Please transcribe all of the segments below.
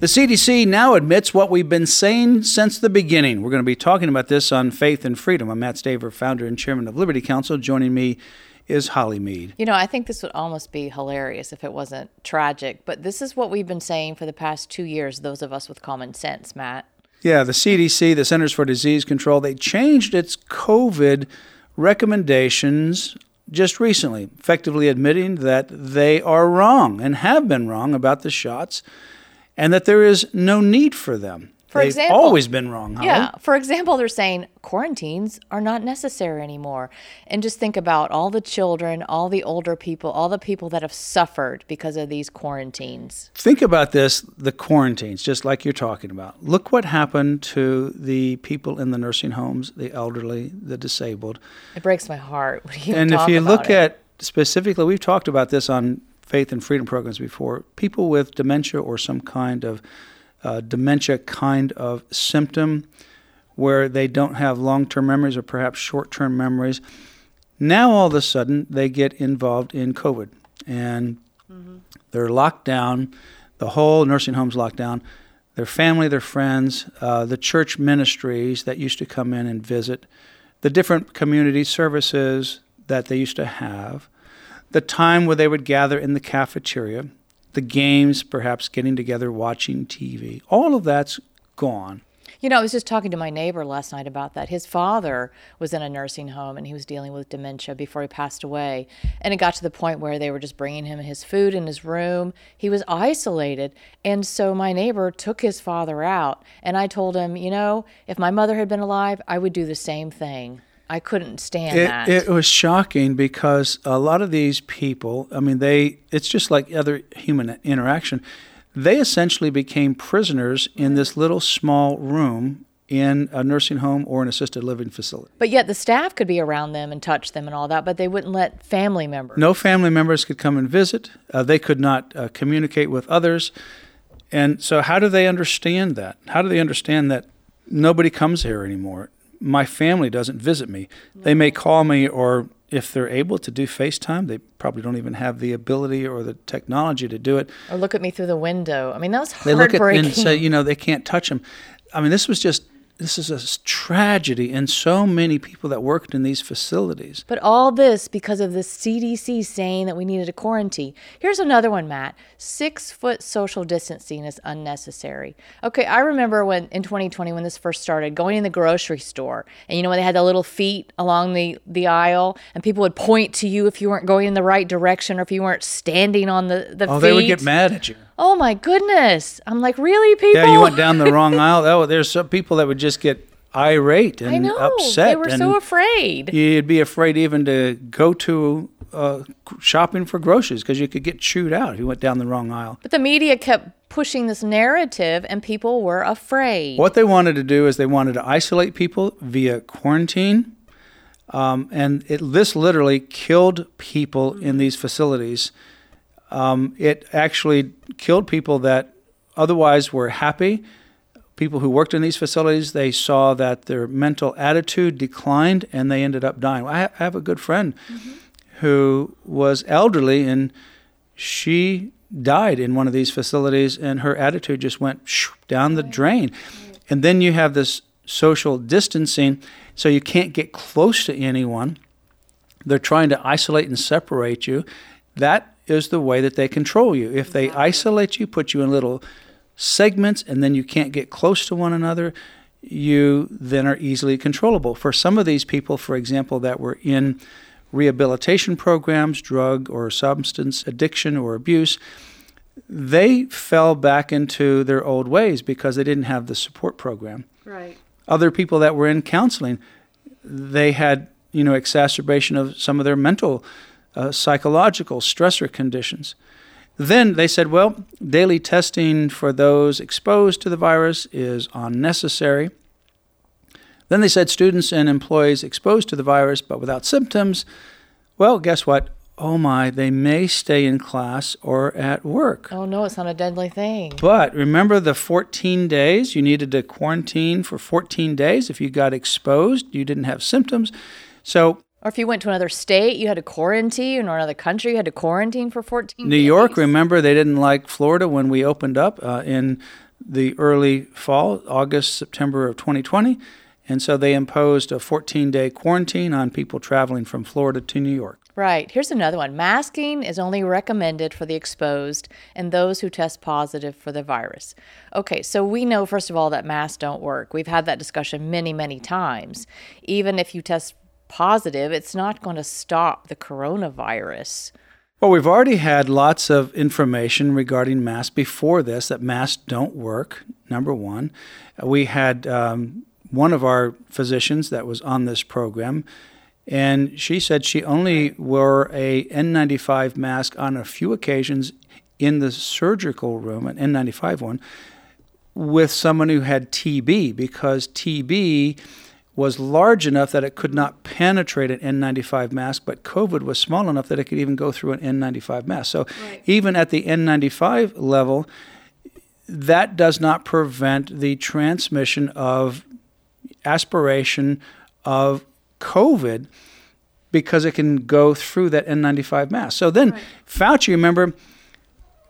The CDC now admits what we've been saying since the beginning. We're going to be talking about this on Faith and Freedom. I'm Mat Staver, founder and chairman of Liberty Counsel. Joining me is Holly Mead. You know, I think this would almost be hilarious if it wasn't tragic, but this is what we've been saying for the past two years, those of us with common sense, Matt. Yeah, the CDC, the Centers for Disease Control, they changed its COVID recommendations just recently, effectively admitting that they are wrong and have been wrong about the shots and that there is no need for them. For They've example, always been wrong. Holly. Yeah. For example, they're saying quarantines are not necessary anymore. And just think about all the children, all the older people, all the people that have suffered because of these quarantines. Think about this the quarantines, just like you're talking about. Look what happened to the people in the nursing homes, the elderly, the disabled. It breaks my heart. and if you look it. at specifically, we've talked about this on faith and freedom programs before, people with dementia or some kind of uh, dementia kind of symptom where they don't have long term memories or perhaps short term memories. Now all of a sudden they get involved in COVID and they're locked down. The whole nursing home's locked down. Their family, their friends, uh, the church ministries that used to come in and visit, the different community services that they used to have, the time where they would gather in the cafeteria, the games, perhaps getting together, watching TV. All of that's gone. You know, I was just talking to my neighbor last night about that. His father was in a nursing home and he was dealing with dementia before he passed away. And it got to the point where they were just bringing him his food in his room. He was isolated. And so my neighbor took his father out. And I told him, you know, if my mother had been alive, I would do the same thing. I couldn't stand that. It, it was shocking because a lot of these people, I mean, they, it's just like other human interaction. They essentially became prisoners in this little small room in a nursing home or an assisted living facility. but yet the staff could be around them and touch them and all that, but they wouldn't let family members. No family members could come and visit. Uh, they could not uh, communicate with others. And so, how do they understand that? How do they understand that nobody comes here anymore? My family doesn't visit me. They may call me, or if they're able to do FaceTime, they probably don't even have the ability or the technology to do it. Or look at me through the window. I mean, that was They look at and say, you know, they can't touch them. I mean, this was just this is a tragedy, and so many people that worked in these facilities. But all this because of the CDC saying that we needed a quarantine. Here's another one, Matt. Six foot social distancing is unnecessary. Okay, I remember when in 2020 when this first started, going in the grocery store, and you know when they had the little feet along the the aisle, and people would point to you if you weren't going in the right direction or if you weren't standing on the the Oh, feet. they would get mad at you. Oh my goodness! I'm like, really, people? Yeah, you went down the wrong aisle. Oh, there's some people that would just get irate and I know. upset. They were so afraid. You'd be afraid even to go to uh, shopping for groceries because you could get chewed out if you went down the wrong aisle. But the media kept pushing this narrative, and people were afraid. What they wanted to do is they wanted to isolate people via quarantine. Um, and it, this literally killed people in these facilities. Um, it actually killed people that otherwise were happy. People who worked in these facilities, they saw that their mental attitude declined and they ended up dying. I have a good friend who was elderly and she died in one of these facilities and her attitude just went down the drain. And then you have this social distancing, so you can't get close to anyone. They're trying to isolate and separate you. That is the way that they control you. If they isolate you, put you in little segments, and then you can't get close to one another, you then are easily controllable. For some of these people, for example, that were in rehabilitation programs, drug or substance addiction or abuse, they fell back into their old ways because they didn't have the support program. Right. Other people that were in counseling, they had you know exacerbation of some of their mental, uh, psychological stressor conditions. Then they said, well, daily testing for those exposed to the virus is unnecessary. Then they said students and employees exposed to the virus but without symptoms, well, guess what? Oh my, they may stay in class or at work. Oh no, it's not a deadly thing. But remember the 14 days? You needed to quarantine for 14 days if you got exposed, you didn't have symptoms. So Or if you went to another state, you had to quarantine, or another country, you had to quarantine for 14 New days. York, remember, they didn't like Florida when we opened up uh, in the early fall, August, September of 2020. And so they imposed a 14 day quarantine on people traveling from Florida to New York. Right. Here's another one. Masking is only recommended for the exposed and those who test positive for the virus. Okay, so we know, first of all, that masks don't work. We've had that discussion many, many times. Even if you test positive, it's not going to stop the coronavirus. Well, we've already had lots of information regarding masks before this that masks don't work, number one. We had um, one of our physicians that was on this program, and she said she only wore a N95 mask on a few occasions in the surgical room, an N95 one, with someone who had TB because TB was large enough that it could not penetrate an N95 mask, but COVID was small enough that it could even go through an N95 mask. So even at the N95 level, that does not prevent the transmission of aspiration of COVID because it can go through that N95 mask. So then Fauci, remember,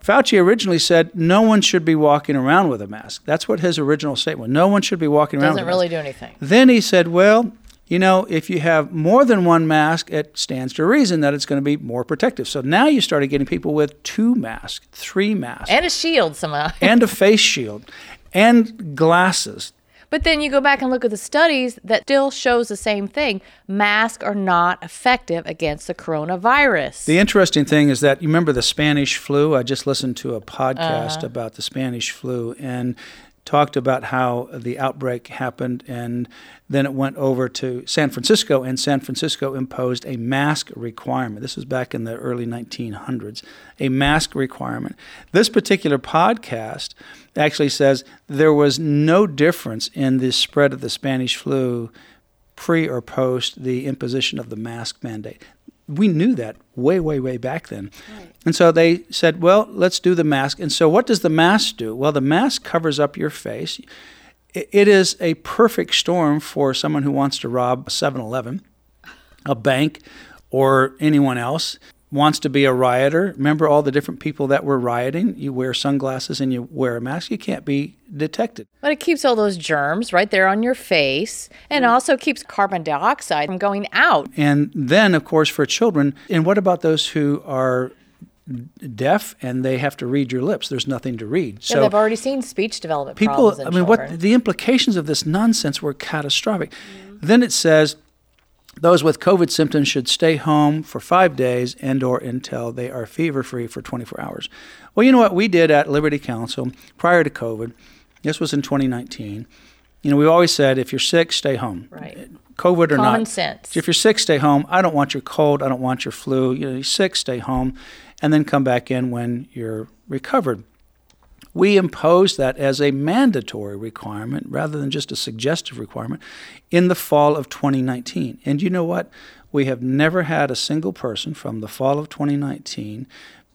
Fauci originally said no one should be walking around with a mask. That's what his original statement. Was. No one should be walking around Doesn't with a mask. really do anything. Then he said, well, you know, if you have more than one mask, it stands to reason that it's going to be more protective. So now you started getting people with two masks, three masks, And a shield somehow. and a face shield, and glasses. But then you go back and look at the studies that still shows the same thing. Masks are not effective against the coronavirus. The interesting thing is that you remember the Spanish flu? I just listened to a podcast uh-huh. about the Spanish flu and talked about how the outbreak happened and then it went over to San Francisco and San Francisco imposed a mask requirement. This was back in the early 1900s, a mask requirement. This particular podcast actually says there was no difference in the spread of the Spanish flu pre or post the imposition of the mask mandate. We knew that way, way, way back then. And so they said, well, let's do the mask. And so what does the mask do? Well, the mask covers up your face. It is a perfect storm for someone who wants to rob a 7 Eleven, a bank, or anyone else. Wants to be a rioter. Remember all the different people that were rioting? You wear sunglasses and you wear a mask, you can't be detected. But it keeps all those germs right there on your face and mm. also keeps carbon dioxide from going out. And then, of course, for children, and what about those who are deaf and they have to read your lips? There's nothing to read. Yeah, So they've already seen speech development people, problems in I mean, children. what the implications of this nonsense were catastrophic. Mm. Then it says those with COVID symptoms should stay home for five days and or until they are fever free for 24 hours. Well, you know what we did at Liberty Counsel prior to COVID. This was in 2019. You know, we always said if you're sick, stay home. Right. COVID or not. Common sense. If you're sick, stay home. I don't want your cold. I don't want your flu. You know, you're sick, stay home, and then come back in when you're recovered. We imposed that as a mandatory requirement rather than just a suggestive requirement in the fall of 2019. And you know what? We have never had a single person from the fall of 2019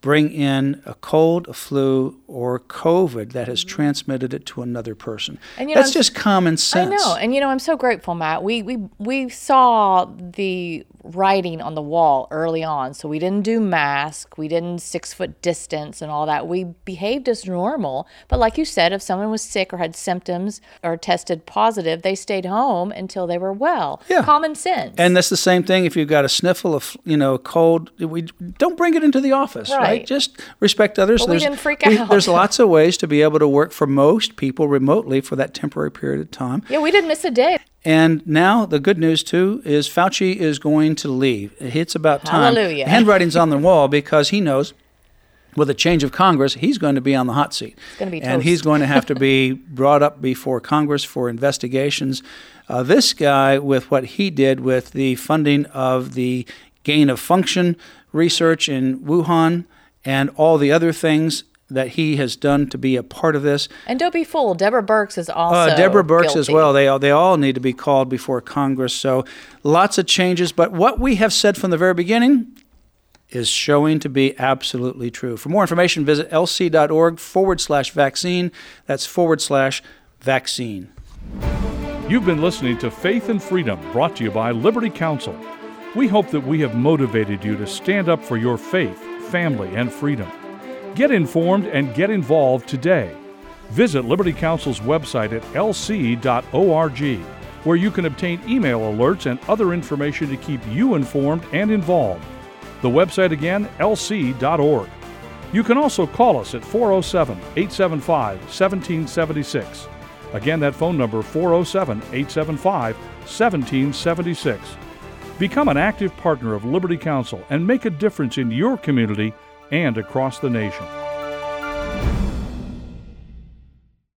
bring in a cold, a flu, or COVID that has transmitted it to another person. Mm-hmm. And, you know, That's I'm- just common sense. I know, and you know, I'm so grateful, Matt. We we we saw the writing on the wall early on, so we didn't do mask, we didn't six foot distance and all that. We behaved as normal, but like you said, if someone was sick or had symptoms or tested positive, they stayed home until they were well. Yeah. Common sense. And that's the same thing if you've got a sniffle of, you know, a cold. We don't bring it into the office, right? Right. Just respect others. But we didn't freak we- out. There's lots of ways to be able to work for most people remotely for that temporary period of time. yeah, we didn't miss a day. And now the good news too is Fauci is going to leave. It's about time. Hallelujah. Handwriting's on the wall because he knows with a change of Congress, he's going to be on the hot seat. It's gonna be tough. and he's going to have to be brought up before Congress for investigations. Uh, this guy, with what he did with the funding of the gain of function research in Wuhan and all the other things, that he has done to be a part of this. And don't be fooled. Deborah Birx is also Uh, Deborah Birx as well. They all, they all need to be called before Congress. So lots of changes. But what we have said from the very beginning is showing to be absolutely true. For more information, visit lc.org forward slash vaccine. That's forward slash vaccine. You've been listening to Faith and Freedom, brought to you by Liberty Counsel. We hope that we have motivated you to stand up for your faith, family, and freedom. Get informed and get involved today. Visit Liberty Counsel's website at lc.org, where you can obtain email alerts and other information to keep you informed and involved. The website again, lc.org. You can also call us at 407 875 1776. Again, that phone number 407 875 1776. Become an active partner of Liberty Counsel and make a difference in your community and across the nation.